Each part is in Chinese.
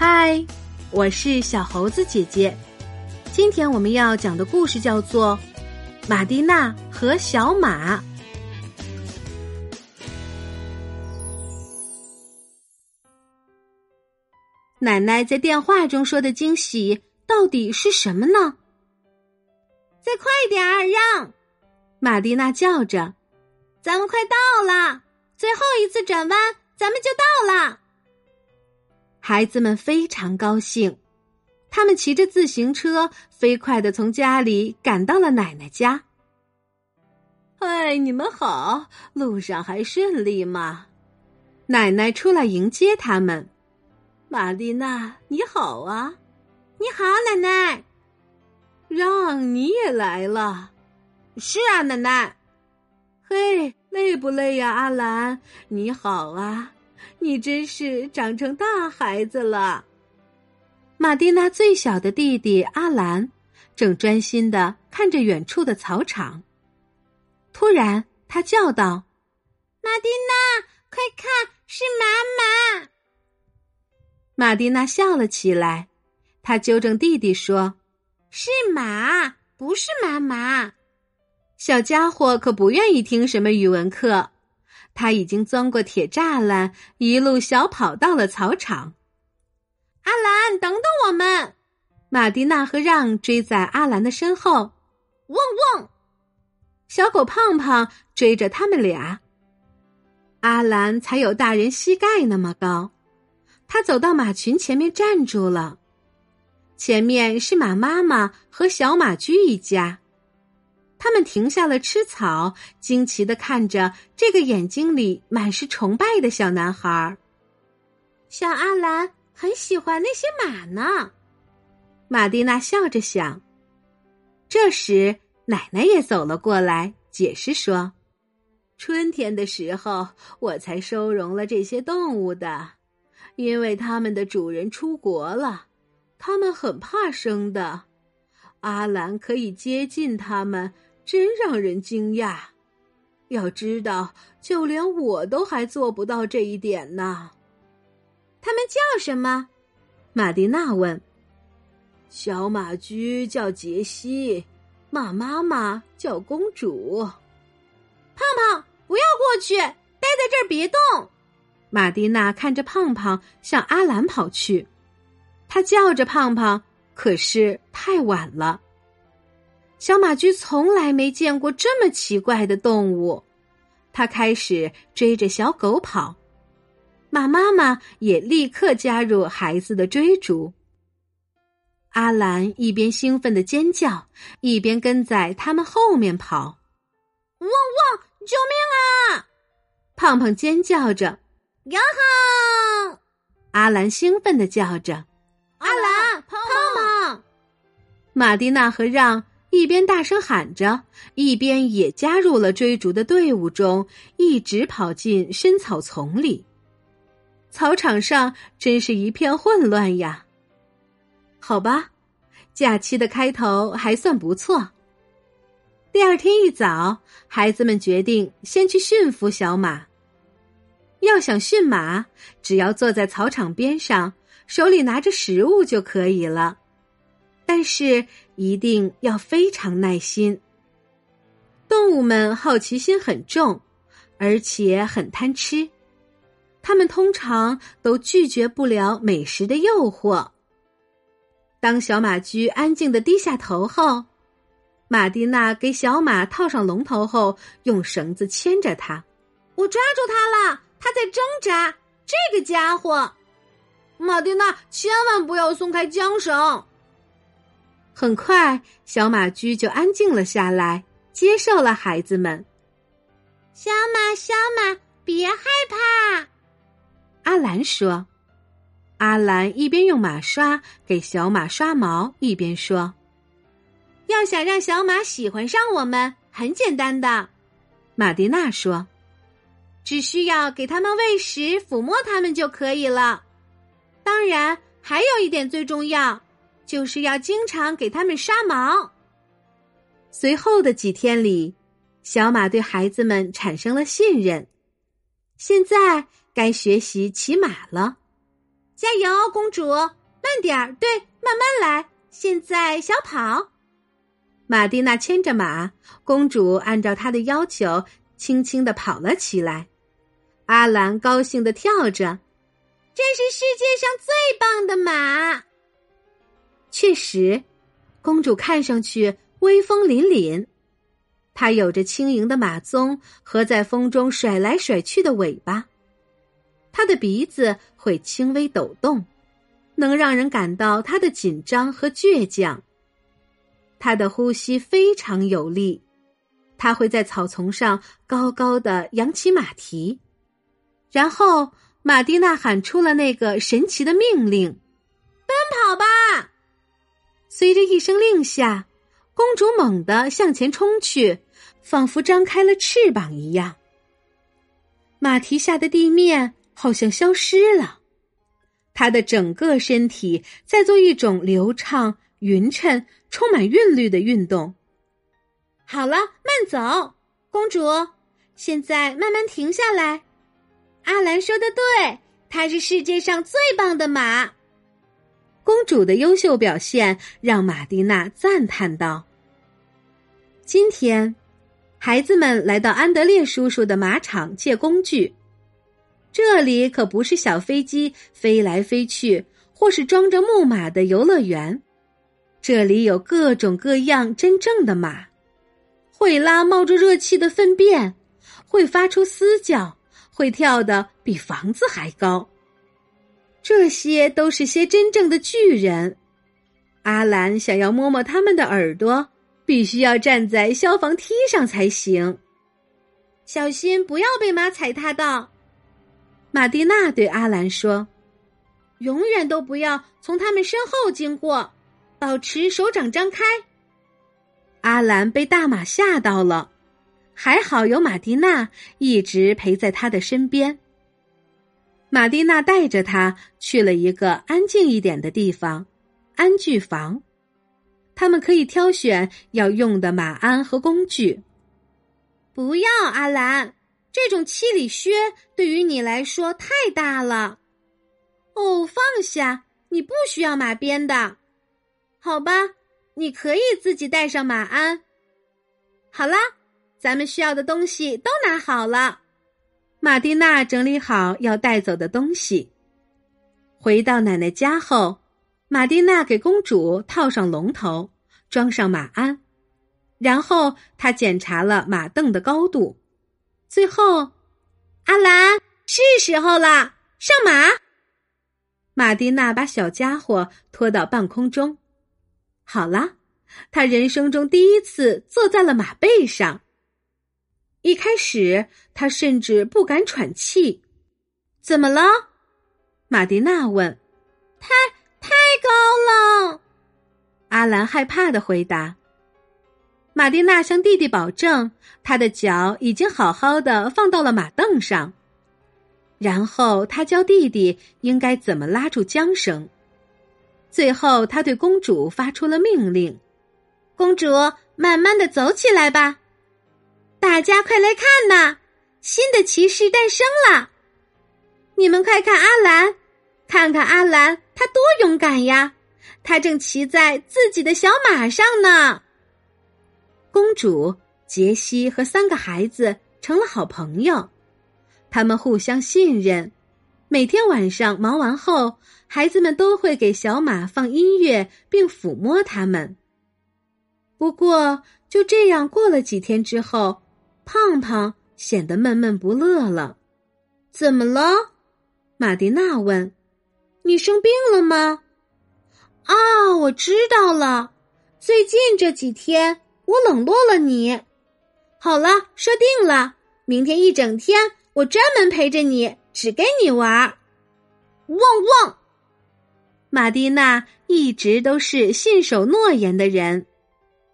嗨，我是小猴子姐姐。今天我们要讲的故事叫做《马蒂娜和小马》。奶奶在电话中说的惊喜到底是什么呢？再快点儿，让马蒂娜叫着：“咱们快到了，最后一次转弯，咱们就到了。”孩子们非常高兴，他们骑着自行车飞快的从家里赶到了奶奶家。嗨，你们好，路上还顺利吗？奶奶出来迎接他们。玛丽娜，你好啊！你好，奶奶。让你也来了。是啊，奶奶。嘿，累不累呀，阿兰？你好啊，你真是长成大孩子了。玛蒂娜最小的弟弟阿兰正专心的看着远处的草场。突然，他叫道：“玛蒂娜，快看，是妈妈！”玛蒂娜笑了起来，她纠正弟弟说：“是马，不是妈妈。”小家伙可不愿意听什么语文课，他已经钻过铁栅栏，一路小跑到了草场。阿兰，等等我们！玛蒂娜和让追在阿兰的身后。汪汪！小狗胖胖追着他们俩。阿兰才有大人膝盖那么高。他走到马群前面站住了，前面是马妈妈和小马驹一家，他们停下了吃草，惊奇的看着这个眼睛里满是崇拜的小男孩。小阿兰很喜欢那些马呢，玛蒂娜笑着想。这时，奶奶也走了过来，解释说：“春天的时候，我才收容了这些动物的。”因为他们的主人出国了，他们很怕生的。阿兰可以接近他们，真让人惊讶。要知道，就连我都还做不到这一点呢。他们叫什么？玛蒂娜问。小马驹叫杰西，马妈妈叫公主。胖胖，不要过去，待在这儿别动。玛蒂娜看着胖胖向阿兰跑去，他叫着胖胖，可是太晚了。小马驹从来没见过这么奇怪的动物，它开始追着小狗跑，马妈妈也立刻加入孩子的追逐。阿兰一边兴奋的尖叫，一边跟在他们后面跑。汪汪！救命啊！胖胖尖叫着。呀哈！阿兰兴奋的叫着：“阿兰，胖胖！”马蒂娜和让一边大声喊着，一边也加入了追逐的队伍中，一直跑进深草丛里。草场上真是一片混乱呀。好吧，假期的开头还算不错。第二天一早，孩子们决定先去驯服小马。要想驯马，只要坐在草场边上，手里拿着食物就可以了。但是一定要非常耐心。动物们好奇心很重，而且很贪吃，它们通常都拒绝不了美食的诱惑。当小马驹安静的低下头后，马蒂娜给小马套上龙头后，用绳子牵着它。我抓住它了。他在挣扎，这个家伙，马蒂娜，千万不要松开缰绳。很快，小马驹就安静了下来，接受了孩子们。小马，小马，别害怕。阿兰说：“阿兰一边用马刷给小马刷毛，一边说：‘要想让小马喜欢上我们，很简单的。’马蒂娜说。”只需要给他们喂食、抚摸他们就可以了。当然，还有一点最重要，就是要经常给他们刷毛。随后的几天里，小马对孩子们产生了信任。现在该学习骑马了。加油，公主！慢点儿，对，慢慢来。现在小跑。玛蒂娜牵着马，公主按照她的要求，轻轻的跑了起来。阿兰高兴的跳着，这是世界上最棒的马。确实，公主看上去威风凛凛。她有着轻盈的马鬃和在风中甩来甩去的尾巴，她的鼻子会轻微抖动，能让人感到她的紧张和倔强。她的呼吸非常有力，她会在草丛上高高的扬起马蹄，然后玛蒂娜喊出了那个神奇的命令：“奔跑吧！”随着一声令下，公主猛地向前冲去。仿佛张开了翅膀一样，马蹄下的地面好像消失了，他的整个身体在做一种流畅、匀称、充满韵律的运动。好了，慢走，公主，现在慢慢停下来。阿兰说的对，它是世界上最棒的马。公主的优秀表现让玛蒂娜赞叹道：“今天。”孩子们来到安德烈叔叔的马场借工具，这里可不是小飞机飞来飞去，或是装着木马的游乐园。这里有各种各样真正的马，会拉冒着热气的粪便，会发出嘶叫，会跳得比房子还高。这些都是些真正的巨人。阿兰想要摸摸他们的耳朵。必须要站在消防梯上才行，小心不要被马踩踏到。玛蒂娜对阿兰说：“永远都不要从他们身后经过，保持手掌张开。”阿兰被大马吓到了，还好有玛蒂娜一直陪在他的身边。玛蒂娜带着他去了一个安静一点的地方——安具房。他们可以挑选要用的马鞍和工具。不要，阿兰，这种七里靴对于你来说太大了。哦，放下，你不需要马鞭的。好吧，你可以自己带上马鞍。好啦，咱们需要的东西都拿好了。玛蒂娜整理好要带走的东西。回到奶奶家后。玛蒂娜给公主套上龙头，装上马鞍，然后她检查了马凳的高度。最后，阿兰，是时候了，上马。玛蒂娜把小家伙拖到半空中。好了，他人生中第一次坐在了马背上。一开始，他甚至不敢喘气。怎么了？玛蒂娜问。太。太高了，阿兰害怕的回答。玛蒂娜向弟弟保证，他的脚已经好好的放到了马凳上。然后他教弟弟应该怎么拉住缰绳。最后，他对公主发出了命令：“公主，慢慢的走起来吧！大家快来看呐，新的骑士诞生了！你们快看阿兰，看看阿兰。”他多勇敢呀！他正骑在自己的小马上呢。公主杰西和三个孩子成了好朋友，他们互相信任。每天晚上忙完后，孩子们都会给小马放音乐，并抚摸它们。不过，就这样过了几天之后，胖胖显得闷闷不乐了。怎么了？玛蒂娜问。你生病了吗？啊，我知道了。最近这几天我冷落了你。好了，说定了，明天一整天我专门陪着你，只跟你玩。汪汪！玛蒂娜一直都是信守诺言的人。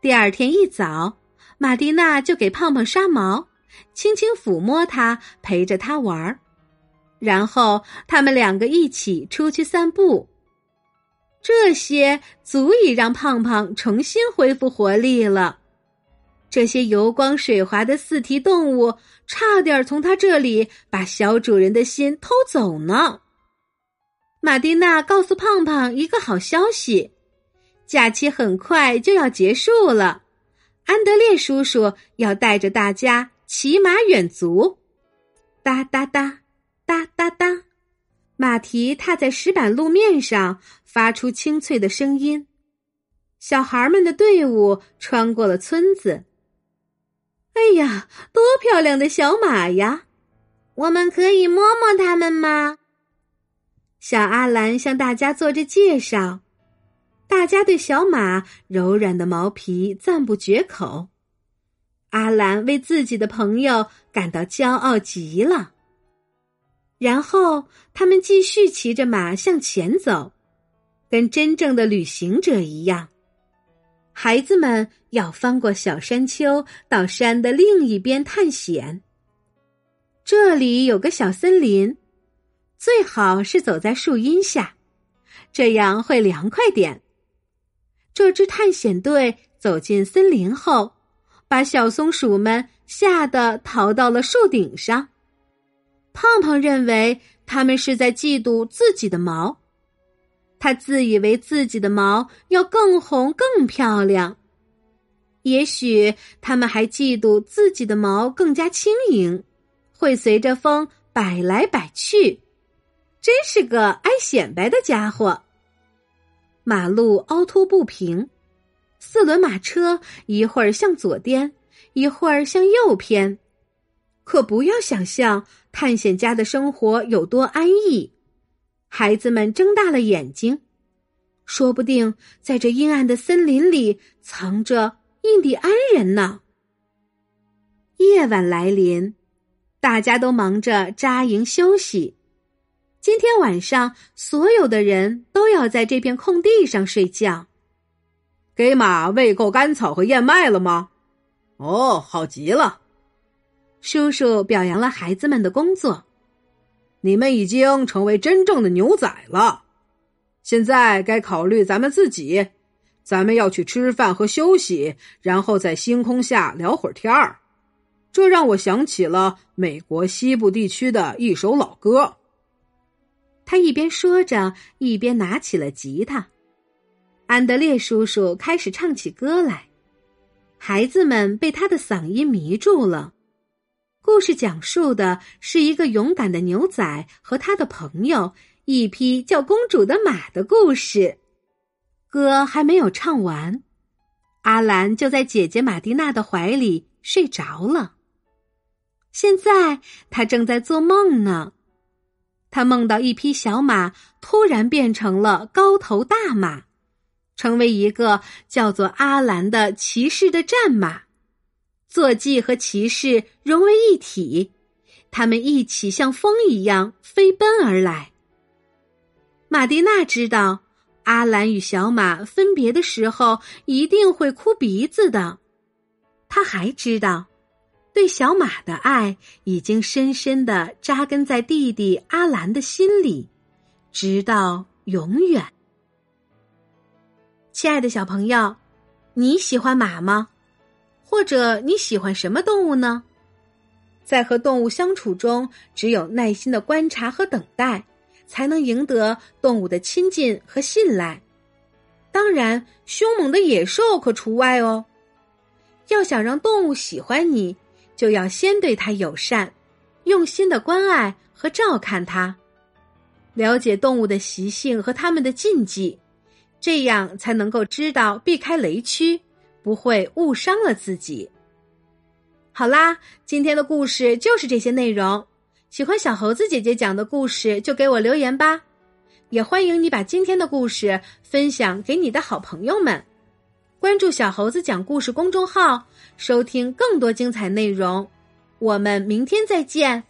第二天一早，玛蒂娜就给胖胖刷毛，轻轻抚摸它，陪着他玩儿。然后他们两个一起出去散步，这些足以让胖胖重新恢复活力了。这些油光水滑的四蹄动物差点从他这里把小主人的心偷走呢。马蒂娜告诉胖胖一个好消息：假期很快就要结束了，安德烈叔叔要带着大家骑马远足。哒哒哒，哒哒哒，马蹄踏在石板路面上，发出清脆的声音。小孩们的队伍穿过了村子。哎呀，多漂亮的小马呀！我们可以摸摸它们吗？小阿兰向大家做着介绍，大家对小马柔软的毛皮赞不绝口。阿兰为自己的朋友感到骄傲极了。然后他们继续骑着马向前走，跟真正的旅行者一样。孩子们要翻过小山丘，到山的另一边探险。这里有个小森林。最好是走在树荫下，这样会凉快点。这支探险队走进森林后，把小松鼠们吓得逃到了树顶上。胖胖认为他们是在嫉妒自己的毛，他自以为自己的毛要更红更漂亮。也许他们还嫉妒自己的毛更加轻盈，会随着风摆来摆去。真是个爱显摆的家伙。马路凹凸不平，四轮马车一会儿向左颠，一会儿向右偏。可不要想象探险家的生活有多安逸。孩子们睁大了眼睛，说不定在这阴暗的森林里藏着印第安人呢。夜晚来临，大家都忙着扎营休息。今天晚上，所有的人都要在这片空地上睡觉。给马喂够干草和燕麦了吗？哦，好极了！叔叔表扬了孩子们的工作。你们已经成为真正的牛仔了。现在该考虑咱们自己。咱们要去吃饭和休息，然后在星空下聊会儿天儿。这让我想起了美国西部地区的一首老歌。他一边说着，一边拿起了吉他。安德烈叔叔开始唱起歌来，孩子们被他的嗓音迷住了。故事讲述的是一个勇敢的牛仔和他的朋友一匹叫公主的马的故事。歌还没有唱完，阿兰就在姐姐马蒂娜的怀里睡着了。现在他正在做梦呢。他梦到一匹小马突然变成了高头大马，成为一个叫做阿兰的骑士的战马，坐骑和骑士融为一体，他们一起像风一样飞奔而来。马蒂娜知道，阿兰与小马分别的时候一定会哭鼻子的。他还知道。对小马的爱已经深深的扎根在弟弟阿兰的心里，直到永远。亲爱的小朋友，你喜欢马吗？或者你喜欢什么动物呢？在和动物相处中，只有耐心的观察和等待，才能赢得动物的亲近和信赖。当然，凶猛的野兽可除外哦。要想让动物喜欢你。就要先对它友善，用心的关爱和照看它，了解动物的习性和它们的禁忌，这样才能够知道避开雷区，不会误伤了自己。好啦，今天的故事就是这些内容。喜欢小猴子姐姐讲的故事，就给我留言吧。也欢迎你把今天的故事分享给你的好朋友们。关注小猴子讲故事公众号，收听更多精彩内容。我们明天再见。